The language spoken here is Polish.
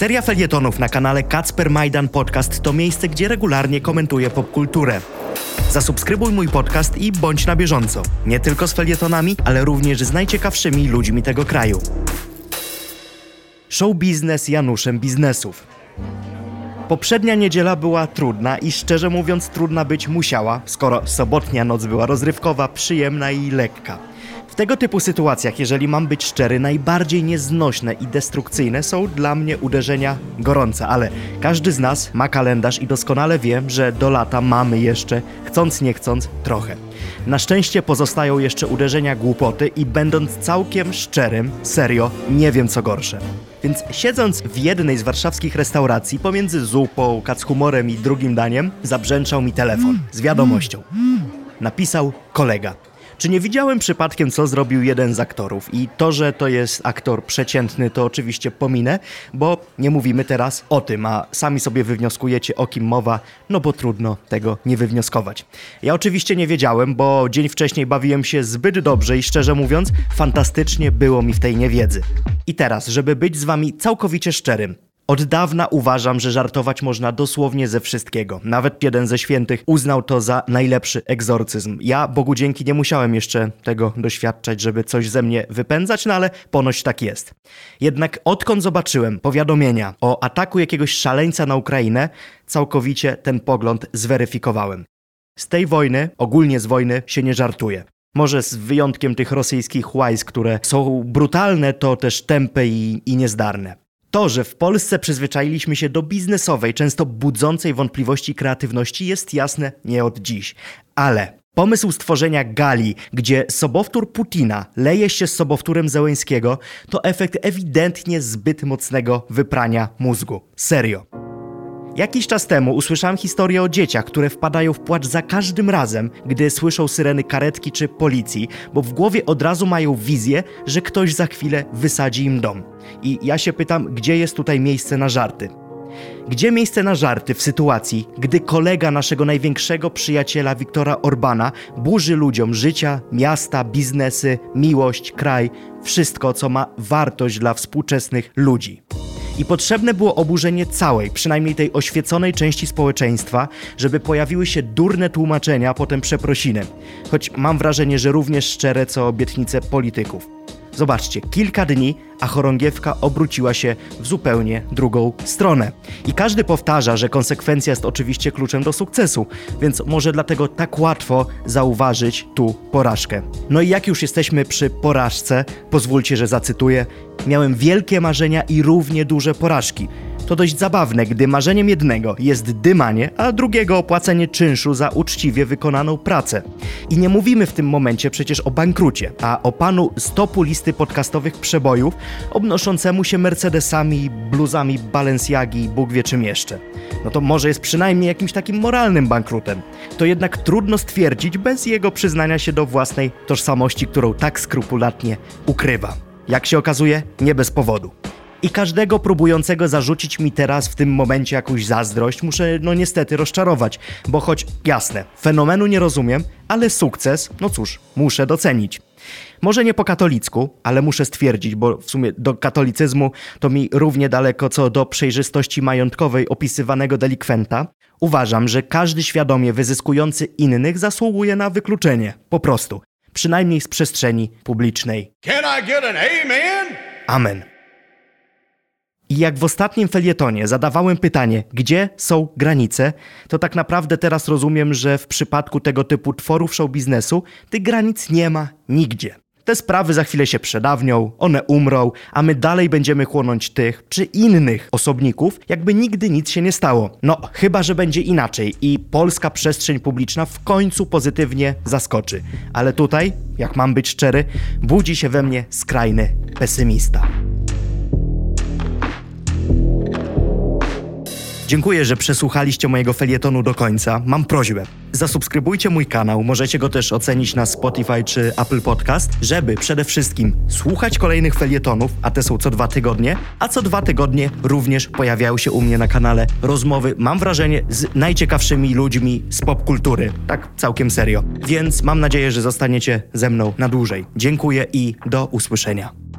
Seria felietonów na kanale Kacper Majdan Podcast to miejsce, gdzie regularnie komentuję popkulturę. Zasubskrybuj mój podcast i bądź na bieżąco. Nie tylko z felietonami, ale również z najciekawszymi ludźmi tego kraju. Show biznes Januszem biznesów. Poprzednia niedziela była trudna i szczerze mówiąc trudna być musiała, skoro sobotnia noc była rozrywkowa, przyjemna i lekka. Tego typu sytuacjach, jeżeli mam być szczery, najbardziej nieznośne i destrukcyjne są dla mnie uderzenia gorące, ale każdy z nas ma kalendarz i doskonale wiem, że do lata mamy jeszcze, chcąc nie chcąc, trochę. Na szczęście pozostają jeszcze uderzenia głupoty i będąc całkiem szczerym, serio, nie wiem co gorsze. Więc siedząc w jednej z warszawskich restauracji pomiędzy zupą, kacchumorem i drugim daniem, zabrzęczał mi telefon z wiadomością. Napisał kolega. Czy nie widziałem przypadkiem, co zrobił jeden z aktorów? I to, że to jest aktor przeciętny, to oczywiście pominę, bo nie mówimy teraz o tym, a sami sobie wywnioskujecie, o kim mowa, no bo trudno tego nie wywnioskować. Ja oczywiście nie wiedziałem, bo dzień wcześniej bawiłem się zbyt dobrze i szczerze mówiąc, fantastycznie było mi w tej niewiedzy. I teraz, żeby być z wami całkowicie szczerym, od dawna uważam, że żartować można dosłownie ze wszystkiego. Nawet jeden ze świętych uznał to za najlepszy egzorcyzm. Ja, Bogu dzięki, nie musiałem jeszcze tego doświadczać, żeby coś ze mnie wypędzać, no ale ponoć tak jest. Jednak odkąd zobaczyłem powiadomienia o ataku jakiegoś szaleńca na Ukrainę, całkowicie ten pogląd zweryfikowałem. Z tej wojny, ogólnie z wojny, się nie żartuje. Może z wyjątkiem tych rosyjskich łajs, które są brutalne, to też tępe i, i niezdarne. To, że w Polsce przyzwyczailiśmy się do biznesowej, często budzącej wątpliwości kreatywności, jest jasne nie od dziś. Ale Pomysł stworzenia gali, gdzie sobowtór Putina leje się z sobowtórem Zełęskiego, to efekt ewidentnie zbyt mocnego wyprania mózgu. Serio. Jakiś czas temu usłyszałem historię o dzieciach, które wpadają w płacz za każdym razem, gdy słyszą syreny karetki czy policji, bo w głowie od razu mają wizję, że ktoś za chwilę wysadzi im dom. I ja się pytam, gdzie jest tutaj miejsce na żarty? Gdzie miejsce na żarty w sytuacji, gdy kolega naszego największego przyjaciela Wiktora Orbana burzy ludziom życia, miasta, biznesy, miłość, kraj, wszystko, co ma wartość dla współczesnych ludzi? I potrzebne było oburzenie całej, przynajmniej tej oświeconej części społeczeństwa, żeby pojawiły się durne tłumaczenia, a potem przeprosiny. Choć mam wrażenie, że również szczere co obietnice polityków. Zobaczcie, kilka dni, a chorągiewka obróciła się w zupełnie drugą stronę. I każdy powtarza, że konsekwencja jest oczywiście kluczem do sukcesu, więc może dlatego tak łatwo zauważyć tu porażkę. No i jak już jesteśmy przy porażce, pozwólcie, że zacytuję: Miałem wielkie marzenia i równie duże porażki. To dość zabawne, gdy marzeniem jednego jest dymanie, a drugiego opłacenie czynszu za uczciwie wykonaną pracę. I nie mówimy w tym momencie przecież o bankrucie, a o panu stopu listy podcastowych przebojów, obnoszącemu się Mercedesami, bluzami Balenciagi i Bóg wie czym jeszcze. No to może jest przynajmniej jakimś takim moralnym bankrutem. To jednak trudno stwierdzić bez jego przyznania się do własnej tożsamości, którą tak skrupulatnie ukrywa. Jak się okazuje, nie bez powodu. I każdego próbującego zarzucić mi teraz w tym momencie jakąś zazdrość muszę no niestety rozczarować, bo choć jasne, fenomenu nie rozumiem, ale sukces, no cóż, muszę docenić. Może nie po katolicku, ale muszę stwierdzić, bo w sumie do katolicyzmu to mi równie daleko co do przejrzystości majątkowej opisywanego delikwenta. Uważam, że każdy świadomie wyzyskujący innych zasługuje na wykluczenie. Po prostu. Przynajmniej z przestrzeni publicznej. Can I get an amen? Amen. I jak w ostatnim felietonie zadawałem pytanie, gdzie są granice, to tak naprawdę teraz rozumiem, że w przypadku tego typu tworów show biznesu tych granic nie ma nigdzie. Te sprawy za chwilę się przedawnią, one umrą, a my dalej będziemy chłonąć tych czy innych osobników, jakby nigdy nic się nie stało. No, chyba że będzie inaczej i polska przestrzeń publiczna w końcu pozytywnie zaskoczy. Ale tutaj, jak mam być szczery, budzi się we mnie skrajny pesymista. Dziękuję, że przesłuchaliście mojego felietonu do końca. Mam prośbę. Zasubskrybujcie mój kanał, możecie go też ocenić na Spotify czy Apple Podcast, żeby przede wszystkim słuchać kolejnych felietonów, a te są co dwa tygodnie, a co dwa tygodnie również pojawiają się u mnie na kanale rozmowy, mam wrażenie, z najciekawszymi ludźmi z popkultury. Tak całkiem serio. Więc mam nadzieję, że zostaniecie ze mną na dłużej. Dziękuję i do usłyszenia.